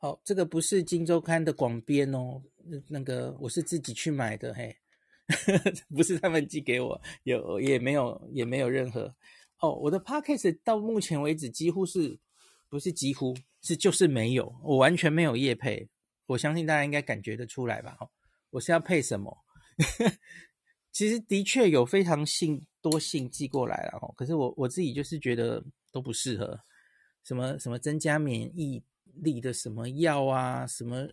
好，这个不是《金周刊》的广编哦，那个我是自己去买的，嘿，不是他们寄给我，有也没有也没有任何哦。我的 Podcast 到目前为止几乎是不是几乎是就是没有，我完全没有业配，我相信大家应该感觉得出来吧？哦，我是要配什么？其实的确有非常信多信寄过来了哦，可是我我自己就是觉得都不适合，什么什么增加免疫力的什么药啊，什么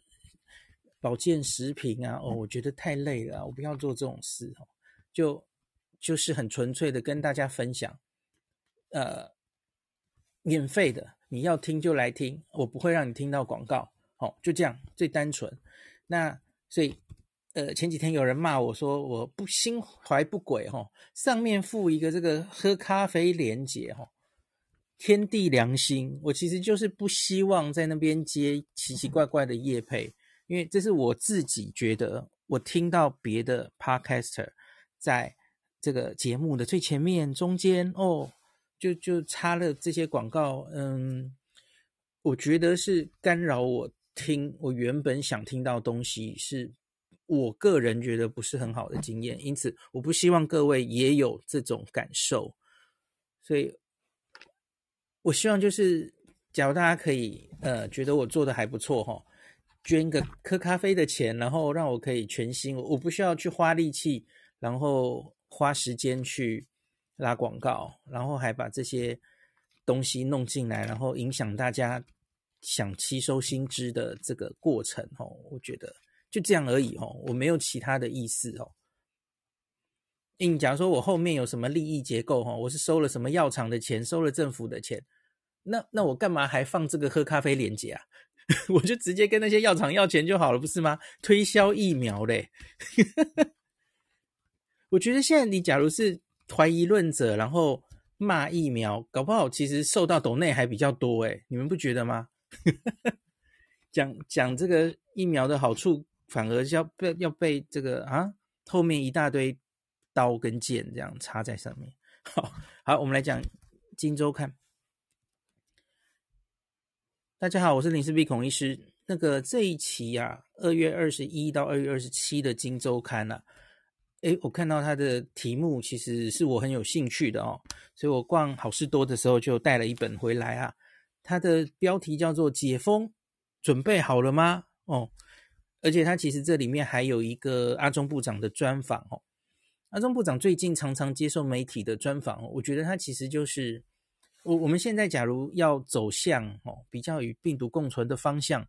保健食品啊，哦，我觉得太累了，我不要做这种事哦，就就是很纯粹的跟大家分享，呃，免费的，你要听就来听，我不会让你听到广告，哦，就这样，最单纯，那所以。呃，前几天有人骂我说我不心怀不轨哈，上面附一个这个喝咖啡连结哈，天地良心，我其实就是不希望在那边接奇奇怪怪的业配，因为这是我自己觉得，我听到别的 podcaster 在这个节目的最前面、中间哦，就就插了这些广告，嗯，我觉得是干扰我听我原本想听到东西是。我个人觉得不是很好的经验，因此我不希望各位也有这种感受，所以我希望就是，假如大家可以呃觉得我做的还不错哈，捐个喝咖啡的钱，然后让我可以全新，我不需要去花力气，然后花时间去拉广告，然后还把这些东西弄进来，然后影响大家想吸收新知的这个过程哦，我觉得。就这样而已哦，我没有其他的意思哦。因为假如说我后面有什么利益结构哈，我是收了什么药厂的钱，收了政府的钱，那那我干嘛还放这个喝咖啡链接啊？我就直接跟那些药厂要钱就好了，不是吗？推销疫苗嘞。我觉得现在你假如是怀疑论者，然后骂疫苗，搞不好其实受到抖内还比较多诶，你们不觉得吗？讲讲这个疫苗的好处。反而要被要被这个啊，后面一大堆刀跟剑这样插在上面。好，好，我们来讲《今周刊》。大家好，我是林氏璧孔医师。那个这一期呀、啊，二月二十一到二月二十七的《今周刊》啊，诶，我看到它的题目其实是我很有兴趣的哦，所以我逛好事多的时候就带了一本回来啊。它的标题叫做“解封，准备好了吗？”哦。而且它其实这里面还有一个阿中部长的专访哦。阿中部长最近常常接受媒体的专访，我觉得他其实就是我我们现在假如要走向哦比较与病毒共存的方向，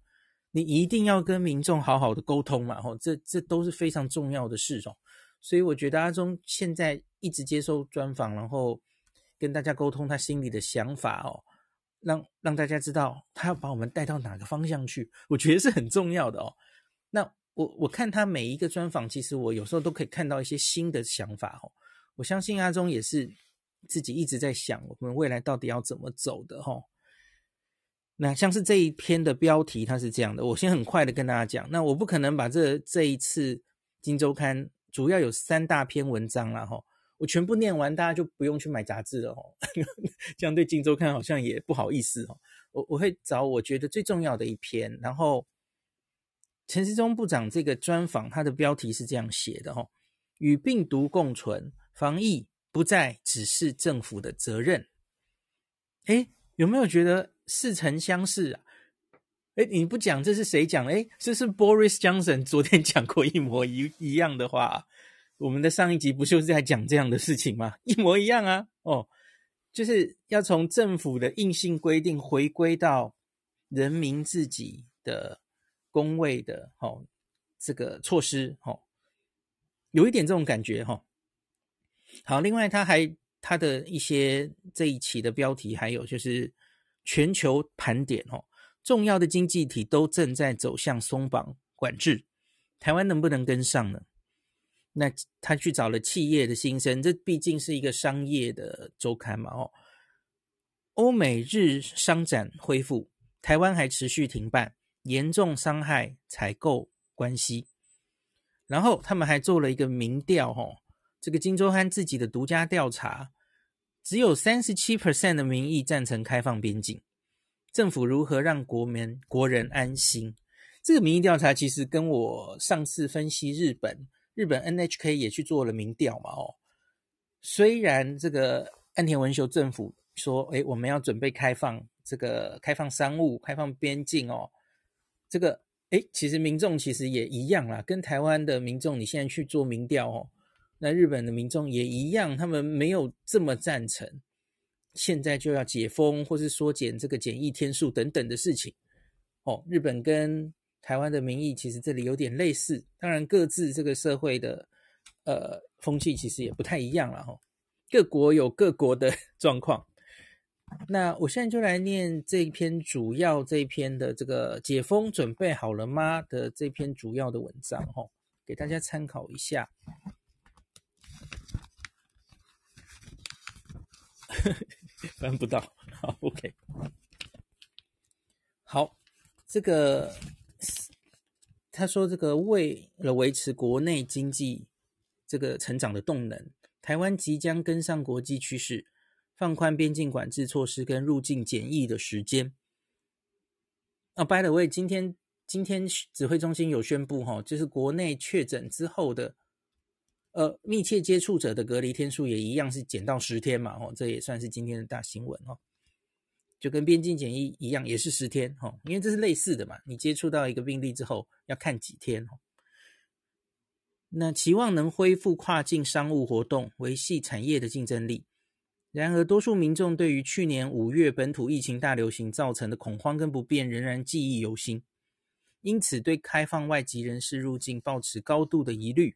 你一定要跟民众好好的沟通嘛，吼，这这都是非常重要的事哦。所以我觉得阿中现在一直接受专访，然后跟大家沟通他心里的想法哦，让让大家知道他要把我们带到哪个方向去，我觉得是很重要的哦。我我看他每一个专访，其实我有时候都可以看到一些新的想法哦。我相信阿中也是自己一直在想，我们未来到底要怎么走的哈。那像是这一篇的标题，它是这样的，我先很快的跟大家讲。那我不可能把这这一次《今周刊》主要有三大篇文章了哈，我全部念完，大家就不用去买杂志了哦。这样对《今周刊》好像也不好意思哦。我我会找我觉得最重要的一篇，然后。陈时中部长这个专访，他的标题是这样写的哈：与病毒共存，防疫不再只是政府的责任。哎，有没有觉得似曾相识啊？哎，你不讲这是谁讲？哎，这是 Boris Johnson 昨天讲过一模一一样的话。我们的上一集不就是在讲这样的事情吗？一模一样啊！哦，就是要从政府的硬性规定回归到人民自己的。工位的哦，这个措施哦，有一点这种感觉哈。好，另外他还他的一些这一期的标题还有就是全球盘点哦，重要的经济体都正在走向松绑管制，台湾能不能跟上呢？那他去找了企业的心声，这毕竟是一个商业的周刊嘛哦。欧美日商展恢复，台湾还持续停办。严重伤害采购关系，然后他们还做了一个民调，吼，这个金周刊自己的独家调查，只有三十七 percent 的民意赞成开放边境，政府如何让国民国人安心？这个民意调查其实跟我上次分析日本，日本 NHK 也去做了民调嘛。哦，虽然这个岸田文雄政府说，哎，我们要准备开放这个开放商务、开放边境哦，这个哎，其实民众其实也一样啦，跟台湾的民众，你现在去做民调哦。那日本的民众也一样，他们没有这么赞成，现在就要解封或是缩减这个检疫天数等等的事情。哦，日本跟台湾的民意其实这里有点类似，当然各自这个社会的呃风气其实也不太一样了哈。各国有各国的 状况。那我现在就来念这一篇主要这篇的这个解封准备好了吗的这篇主要的文章哈，给大家参考一下。翻不到，好，OK。好，这个他说，这个为了维持国内经济这个成长的动能，台湾即将跟上国际趋势，放宽边境管制措施跟入境检疫的时间。啊，by the way，今天今天指挥中心有宣布哈，就是国内确诊之后的。呃，密切接触者的隔离天数也一样是减到十天嘛，哦，这也算是今天的大新闻哦。就跟边境检疫一样，也是十天哈，因为这是类似的嘛。你接触到一个病例之后，要看几天哦。那期望能恢复跨境商务活动，维系产业的竞争力。然而，多数民众对于去年五月本土疫情大流行造成的恐慌跟不便仍然记忆犹新，因此对开放外籍人士入境抱持高度的疑虑。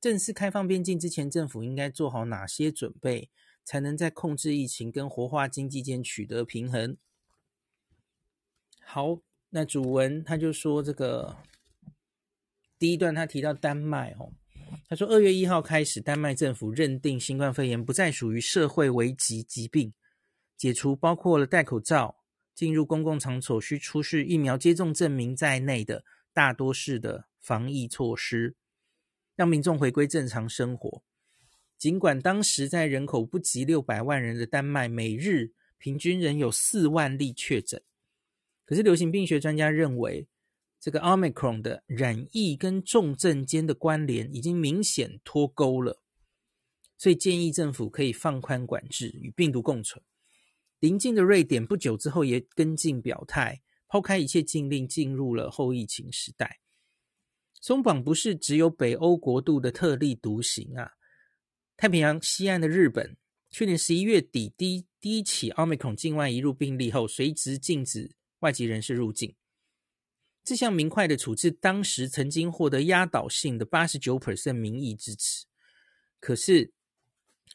正式开放边境之前，政府应该做好哪些准备，才能在控制疫情跟活化经济间取得平衡？好，那主文他就说这个第一段，他提到丹麦哦，他说二月一号开始，丹麦政府认定新冠肺炎不再属于社会危急疾病，解除包括了戴口罩、进入公共场所需出示疫苗接种证明在内的大多数的防疫措施。让民众回归正常生活。尽管当时在人口不及六百万人的丹麦，每日平均仍有四万例确诊，可是流行病学专家认为，这个 Omicron 的染疫跟重症间的关联已经明显脱钩了，所以建议政府可以放宽管制，与病毒共存。邻近的瑞典不久之后也跟进表态，抛开一切禁令，进入了后疫情时代。松绑不是只有北欧国度的特立独行啊！太平洋西岸的日本，去年十一月底第第一起 omicron 境外移入病例后，随即禁止外籍人士入境。这项明快的处置，当时曾经获得压倒性的八十九 percent 民意支持。可是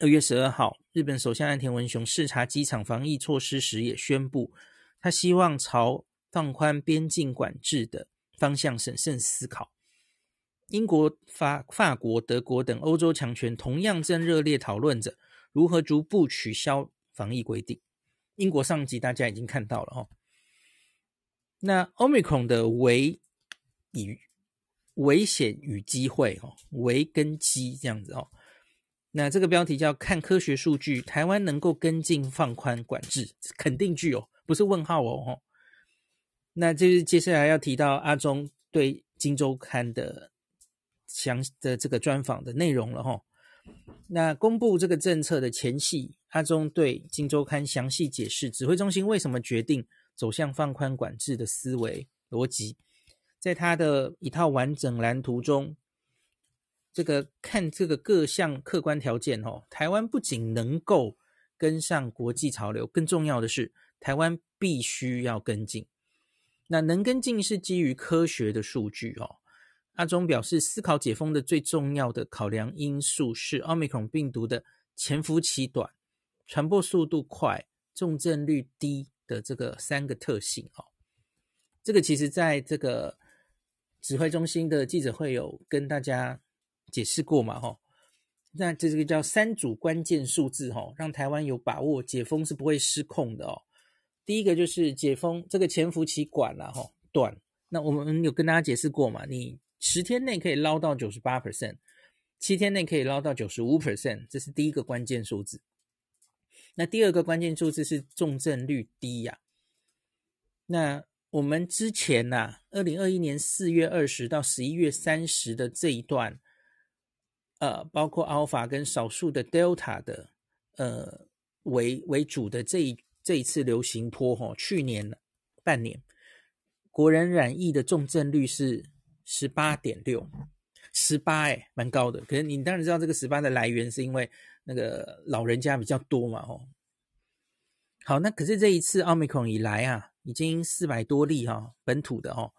二月十二号，日本首相岸田文雄视察机场防疫措施时，也宣布他希望朝放宽边境管制的方向审慎思考。英国、法、法国、德国等欧洲强权同样正热烈讨论着如何逐步取消防疫规定。英国上集大家已经看到了哈。那 Omicron 的危与危险与机会哈，危跟机这样子哦。那这个标题叫看科学数据，台湾能够跟进放宽管制，肯定句哦，不是问号哦。那就是接下来要提到阿中对《金周刊》的。详的这个专访的内容了哈，那公布这个政策的前夕，阿中对《金周刊》详细解释指挥中心为什么决定走向放宽管制的思维逻辑，在他的一套完整蓝图中，这个看这个各项客观条件哦，台湾不仅能够跟上国际潮流，更重要的是台湾必须要跟进。那能跟进是基于科学的数据哦。阿中表示，思考解封的最重要的考量因素是奥密克戎病毒的潜伏期短、传播速度快、重症率低的这个三个特性。哦，这个其实在这个指挥中心的记者会有跟大家解释过嘛？哈，那这个叫三组关键数字，哈，让台湾有把握解封是不会失控的哦。第一个就是解封这个潜伏期短了，哈，短。那我们有跟大家解释过嘛？你十天内可以捞到九十八 percent，七天内可以捞到九十五 percent，这是第一个关键数字。那第二个关键数字是重症率低呀、那我们之前呐、啊，二零二一年四月二十到十一月三十的这一段，呃，包括 Alpha 跟少数的 Delta 的，呃，为为主的这一这一次流行波，哈，去年半年，国人染疫的重症率是十八点六，十八哎，蛮高的。可是你当然知道这个十八的来源是因为那个老人家比较多嘛，吼。好，那可是这一次奥密克戎以来啊，已经四百多例哈、本土的哦，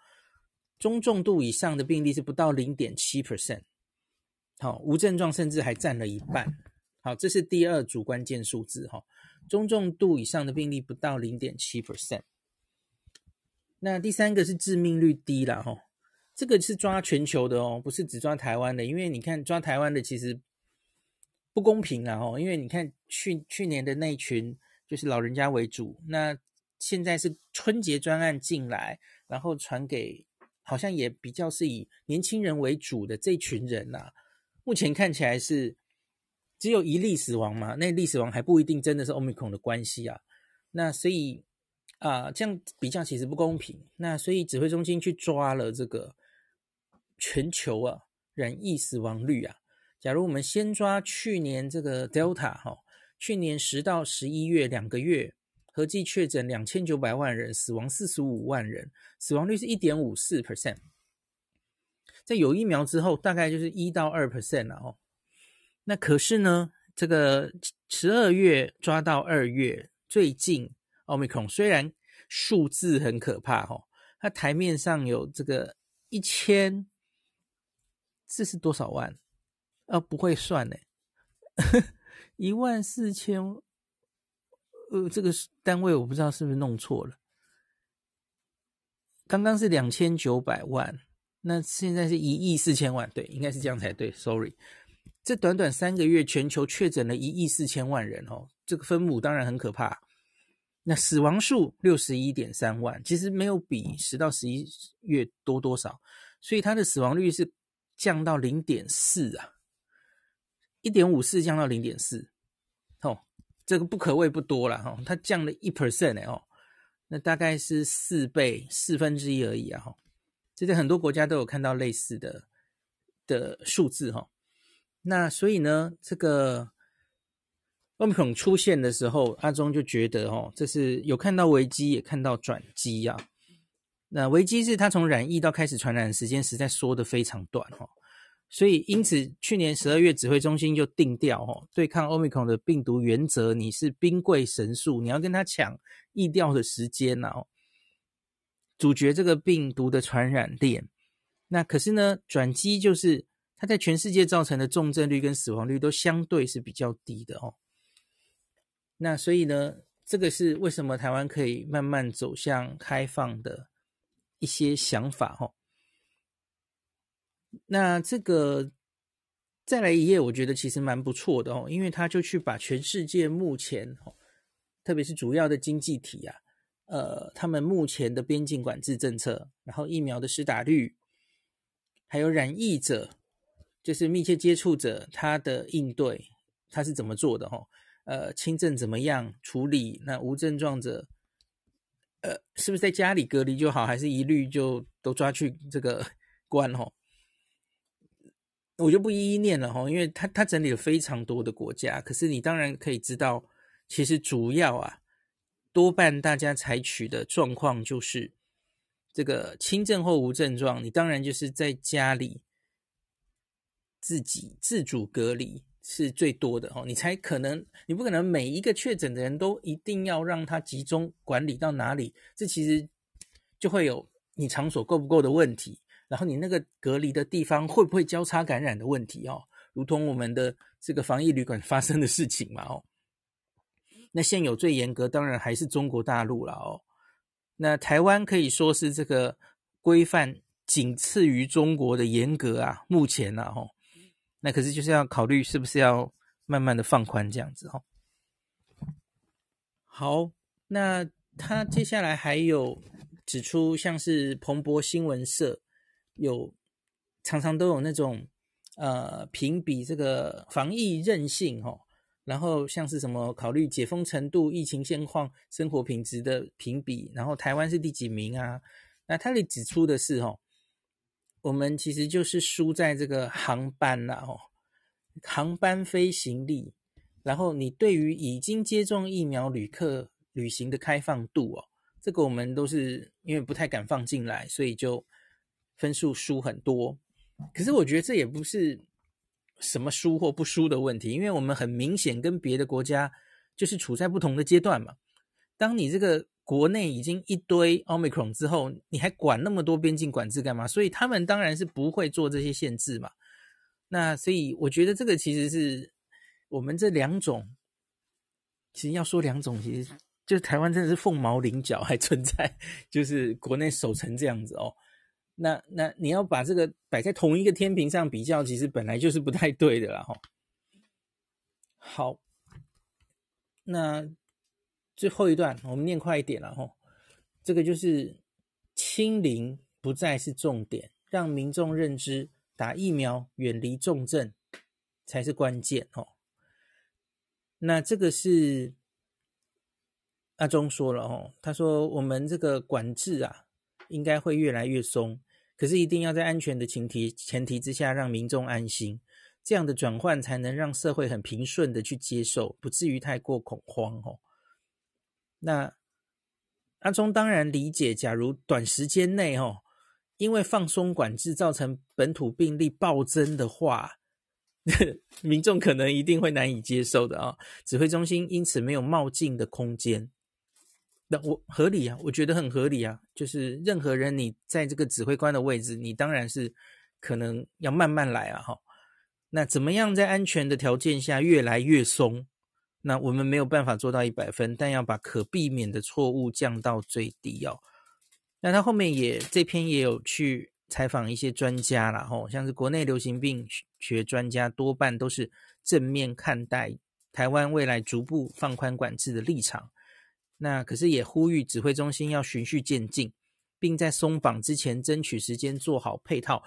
中重度以上的病例是不到零点七 percent，好，无症状甚至还占了一半。好，这是第二组关键数字哈、中重度以上的病例不到零点七 percent。那第三个是致命率低了哈、这个是抓全球的哦，不是只抓台湾的，因为你看抓台湾的其实不公平啊哦，因为你看去去年的那群。就是老人家为主，那现在是春节专案进来，然后传给好像也比较是以年轻人为主的这群人呐、啊，目前看起来是只有一例死亡嘛，那例死亡还不一定真的是 Omicron 的关系啊，那所以啊、这样比较其实不公平，那所以指挥中心去抓了这个全球啊染疫死亡率啊，假如我们先抓去年这个 Delta 哈。去年十到十一月两个月，合计确诊两千九百万人，死亡四十五万人，死亡率是一点五四 percent。在有疫苗之后，大概就是一到二 percent 了哦。那可是呢，这个十二月抓到二月，最近 Omicron 虽然数字很可怕哦，它台面上有这个一千，这是多少万？啊，不会算呢。一万四千，呃，这个单位我不知道是不是弄错了。刚刚是两千九百万，那现在是一亿四千万，对，应该是这样才对。Sorry，这短短三个月，全球确诊了一亿四千万人哦，这个分母当然很可怕。那死亡数六十一点三万，其实没有比十到十一月多多少，所以它的死亡率是降到零点四啊。一点五四降到零点四，哦，这个不可谓不多了哈、哦，它降了一 percent 哦，那大概是四倍四分之一而已啊哈，这在很多国家都有看到类似的的数字哈、哦，那所以呢，这个奥密克戎出现的时候，阿中就觉得哦，这是有看到危机，也看到转机啊。那危机是它从染疫到开始传染时间实在缩得非常短哈、哦。所以，因此，去年十二月指挥中心就定调，哦，对抗 Omicron 的病毒原则，你是兵贵神速，你要跟他抢疫调的时间呐，哦，阻绝这个病毒的传染链。那可是呢，转机就是它在全世界造成的重症率跟死亡率都相对是比较低的哦。那所以呢，这个是为什么台湾可以慢慢走向开放的一些想法，哦。那这个再来一页，我觉得其实蛮不错的哦，因为他就去把全世界目前，特别是主要的经济体啊，呃，他们目前的边境管制政策，然后疫苗的施打率，还有染疫者，就是密切接触者，他的应对他是怎么做的哈？呃，轻症怎么样处理？那无症状者，呃，是不是在家里隔离就好，还是一律就都抓去这个 关哦？我就不一一念了哈，因为他他整理了非常多的国家，可是你当然可以知道，其实主要啊，多半大家采取的状况就是这个轻症或无症状，你当然就是在家里自己自主隔离是最多的哦，你才可能，你不可能每一个确诊的人都一定要让他集中管理到哪里，这其实就会有你场所够不够的问题。然后你那个隔离的地方会不会交叉感染的问题哦？如同我们的这个防疫旅馆发生的事情嘛哦。那现有最严格当然还是中国大陆了哦。那台湾可以说是这个规范仅次于中国的严格啊，目前呢哦。那可是就是要考虑是不是要慢慢的放宽这样子哦。好，那他接下来还有指出，像是彭博新闻社。有常常都有那种呃评比这个防疫韧性哦，然后像是什么考虑解封程度、疫情现况、生活品质的评比，然后台湾是第几名啊？那他里指出的是，哦，我们其实就是输在这个航班呐，哦，航班飞行力，然后你对于已经接种疫苗旅客旅行的开放度，哦，这个我们都是因为不太敢放进来，所以就分数输很多。可是我觉得这也不是。什么输或不输的问题，因为我们很明显跟别的国家就是处在不同的阶段嘛。当你这个国内已经一堆 Omicron 之后，你还管那么多边境管制干嘛？所以他们当然是不会做这些限制嘛。那所以我觉得这个其实是我们这两种，其实要说两种，其实就是台湾真的是凤毛麟角还存在，就是国内守成这样子哦。那那你要把这个摆在同一个天平上比较，其实本来就是不太对的啦，哈。好，那最后一段我们念快一点了，哈。这个就是清零不再是重点，让民众认知打疫苗远离重症才是关键，哦。那这个是阿忠说了，哦，他说我们这个管制啊，应该会越来越松。可是一定要在安全的前提前提之下，让民众安心，这样的转换才能让社会很平顺的去接受，不至于太过恐慌哦。那阿中当然理解，假如短时间内哦，因为放松管制造成本土病例暴增的话，民众可能一定会难以接受的啊。指挥中心因此没有冒进的空间。那我合理啊，我觉得很合理啊。就是任何人你在这个指挥官的位置，你当然是可能要慢慢来啊，哈。那怎么样在安全的条件下越来越松？那我们没有办法做到一百分，但要把可避免的错误降到最低哦。那他后面也这篇也有去采访一些专家啦，吼，像是国内流行病学专家多半都是正面看待台湾未来逐步放宽管制的立场。那可是也呼吁指挥中心要循序渐进，并在松绑之前争取时间做好配套。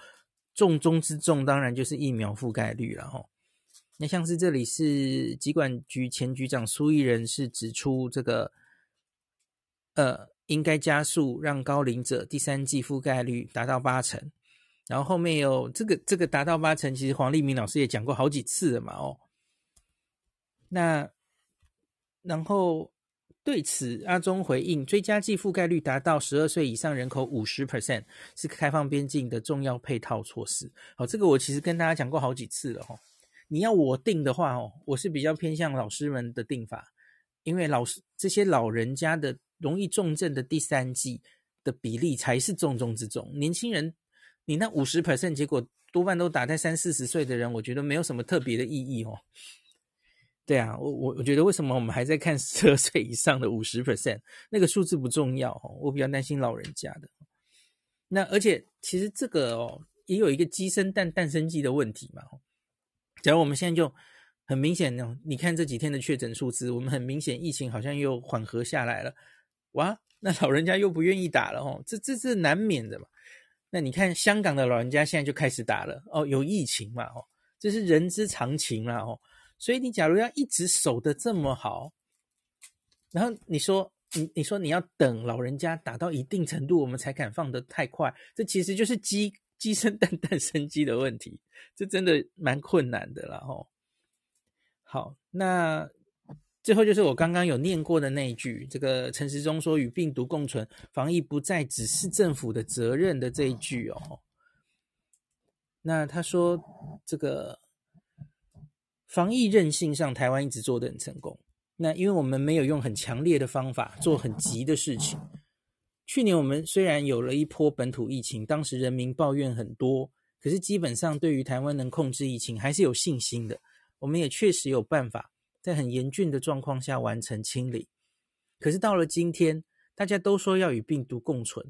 重中之重当然就是疫苗覆盖率了哈。那像是这里是疾管局前局长苏益仁是指出这个，呃，应该加速让高龄者第三季覆盖率达到八成。然后后面有这个这个达到八成，其实黄立明老师也讲过好几次了嘛哦。那然后。对此，阿中回应：追加剂覆盖率达到十二岁以上人口五十 percent，是开放边境的重要配套措施。好，这个我其实跟大家讲过好几次了哈。你要我定的话哦，我是比较偏向老师们的定法，因为老师这些老人家的容易重症的第三季的比例才是重中之重。年轻人，你那五十 percent，结果多半都打在三四十岁的人，我觉得没有什么特别的意义哦。对啊，我我我觉得为什么我们还在看十二岁以上的五十 percent 那个数字不重要哦，我比较担心老人家的。那而且其实这个哦也有一个鸡生蛋蛋生鸡的问题嘛。假如我们现在就很明显哦，你看这几天的确诊数字，我们很明显疫情好像又缓和下来了。哇，那老人家又不愿意打了哦，这这是难免的嘛。那你看香港的老人家现在就开始打了哦，有疫情嘛哦，这是人之常情啦哦。所以你假如要一直守得这么好，然后你说你你说你要等老人家打到一定程度，我们才敢放得太快，这其实就是鸡鸡生蛋蛋生鸡的问题，这真的蛮困难的了吼。好，那最后就是我刚刚有念过的那一句，这个陈时中说与病毒共存，防疫不再只是政府的责任的这一句哦。那他说这个。防疫韧性上，台湾一直做得很成功。那因为我们没有用很强烈的方法做很急的事情。去年我们虽然有了一波本土疫情，当时人民抱怨很多，可是基本上对于台湾能控制疫情还是有信心的。我们也确实有办法在很严峻的状况下完成清理。可是到了今天，大家都说要与病毒共存，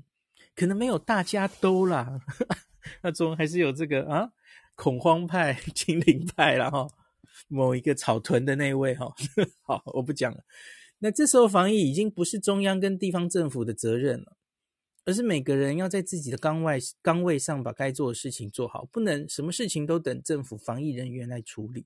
可能没有大家都啦，那总还是有这个啊恐慌派、清零派啦哈。某一个草屯的那位哈，好，我不讲了。那这时候防疫已经不是中央跟地方政府的责任了，而是每个人要在自己的岗位岗位上把该做的事情做好，不能什么事情都等政府防疫人员来处理。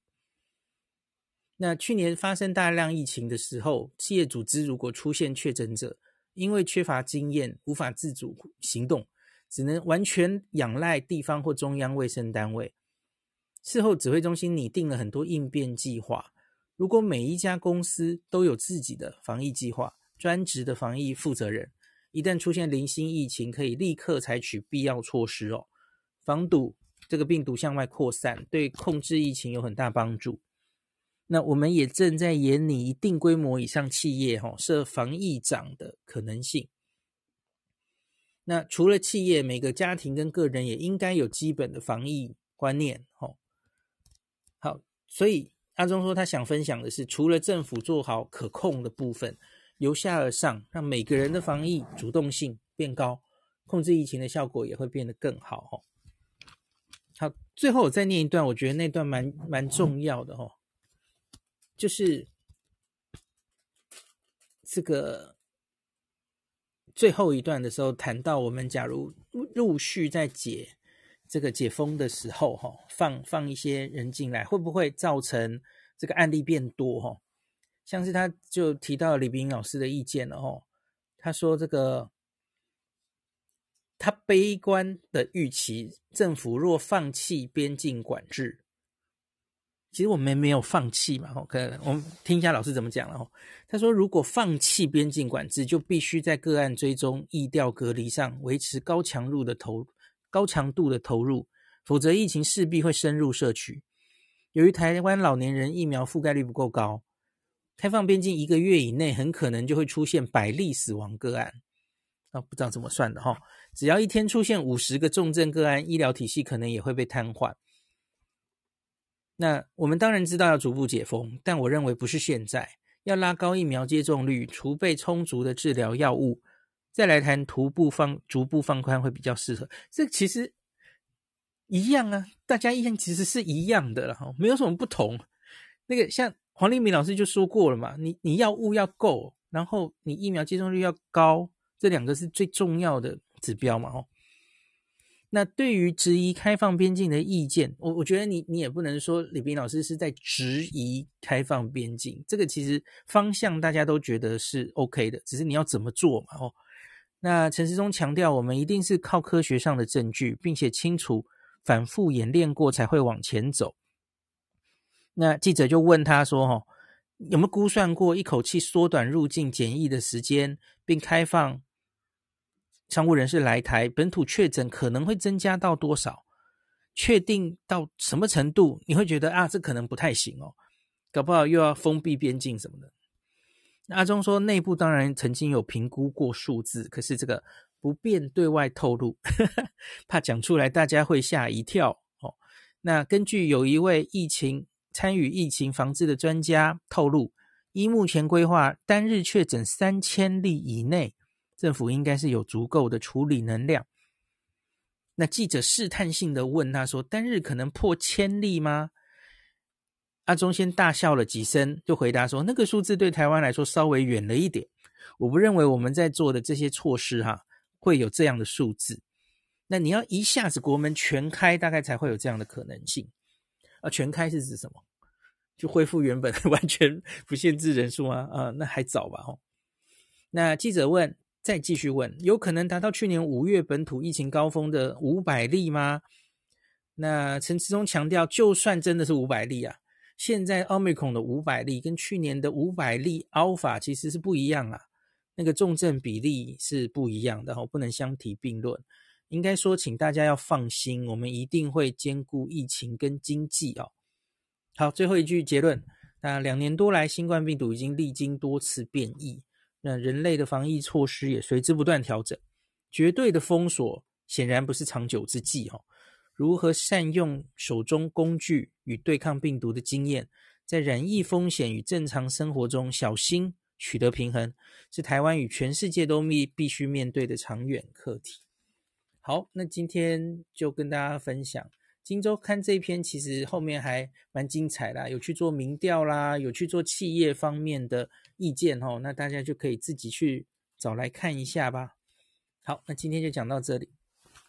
那去年发生大量疫情的时候，企业组织如果出现确诊者，因为缺乏经验，无法自主行动，只能完全仰赖地方或中央卫生单位。事后指挥中心拟定了很多应变计划。如果每一家公司都有自己的防疫计划，专职的防疫负责人，一旦出现零星疫情，可以立刻采取必要措施哦，防堵这个病毒向外扩散，对控制疫情有很大帮助。那我们也正在研拟一定规模以上企业哈设防疫长的可能性。那除了企业，每个家庭跟个人也应该有基本的防疫观念哦。所以阿中说他想分享的是，除了政府做好可控的部分，由下而上，让每个人的防疫主动性变高，控制疫情的效果也会变得更好哦。好，最后我再念一段，我觉得那段蛮蛮重要的哈。就是这个最后一段的时候，谈到我们假如陆续在解这个解封的时候，哈，放放一些人进来，会不会造成这个案例变多？哈，像是他就提到李炳老师的意见了，哈，他说这个他悲观的预期，政府若放弃边境管制。其实我们没有放弃嘛，可能我们听一下老师怎么讲了哈。他说，如果放弃边境管制，就必须在个案追踪、疫调隔离上维持高强度的投高强度的投入，否则疫情势必会深入社区。由于台湾老年人疫苗覆盖率不够高，开放边境一个月以内，很可能就会出现百例死亡个案。啊，不知道怎么算的哈。只要一天出现五十个重症个案，医疗体系可能也会被瘫痪。那我们当然知道要逐步解封，但我认为不是现在，要拉高疫苗接种率，储备充足的治疗药物，再来谈徒步放、逐步放宽会比较适合。这其实一样啊，大家意见其实是一样的了哈，没有什么不同。那个像黄立民老师就说过了嘛，你你药物要够，然后你疫苗接种率要高，这两个是最重要的指标嘛，哦。那对于质疑开放边境的意见，我我觉得你你也不能说李斌老师是在质疑开放边境，这个其实方向大家都觉得是 OK 的，只是你要怎么做嘛哦。那陈时中强调，我们一定是靠科学上的证据，并且清楚反复演练过才会往前走。那记者就问他说：“哈，有没有估算过一口气缩短入境检疫的时间，并开放？”商务人士来台，本土确诊可能会增加到多少？确定到什么程度？你会觉得啊，这可能不太行哦，搞不好又要封闭边境什么的。阿中说，内部当然曾经有评估过数字，可是这个不便对外透露，呵呵，怕讲出来大家会吓一跳哦。那根据有一位疫情参与疫情防治的专家透露，依目前规划，单日确诊三千例以内。政府应该是有足够的处理能量。那记者试探性的问他说：“单日可能破千例吗？”阿中先大笑了几声，就回答说：“那个数字对台湾来说稍微远了一点。我不认为我们在做的这些措施哈会有这样的数字。那你要一下子国门全开，大概才会有这样的可能性。啊，全开是指什么？就恢复原本 完全不限制人数吗？啊，那还早吧？哦。那记者问。再继续问，有可能达到去年五月本土疫情高峰的五百例吗？那陈时中强调，就算真的是五百例啊，现在奥密克戎的五百例跟去年的五百例 Alpha 其实是不一样啊，那个重症比例是不一样的，哦，不能相提并论。应该说，请大家要放心，我们一定会兼顾疫情跟经济哦。好，最后一句结论，那两年多来，新冠病毒已经历经多次变异。那人类的防疫措施也随之不断调整，绝对的封锁显然不是长久之计哦。如何善用手中工具与对抗病毒的经验，在染疫风险与正常生活中小心取得平衡，是台湾与全世界都必必须面对的长远课题。好，那今天就跟大家分享。今周刊这一篇其实后面还蛮精彩的，有去做民调啦，有去做企业方面的意见哦，那大家就可以自己去找来看一下吧。好，那今天就讲到这里。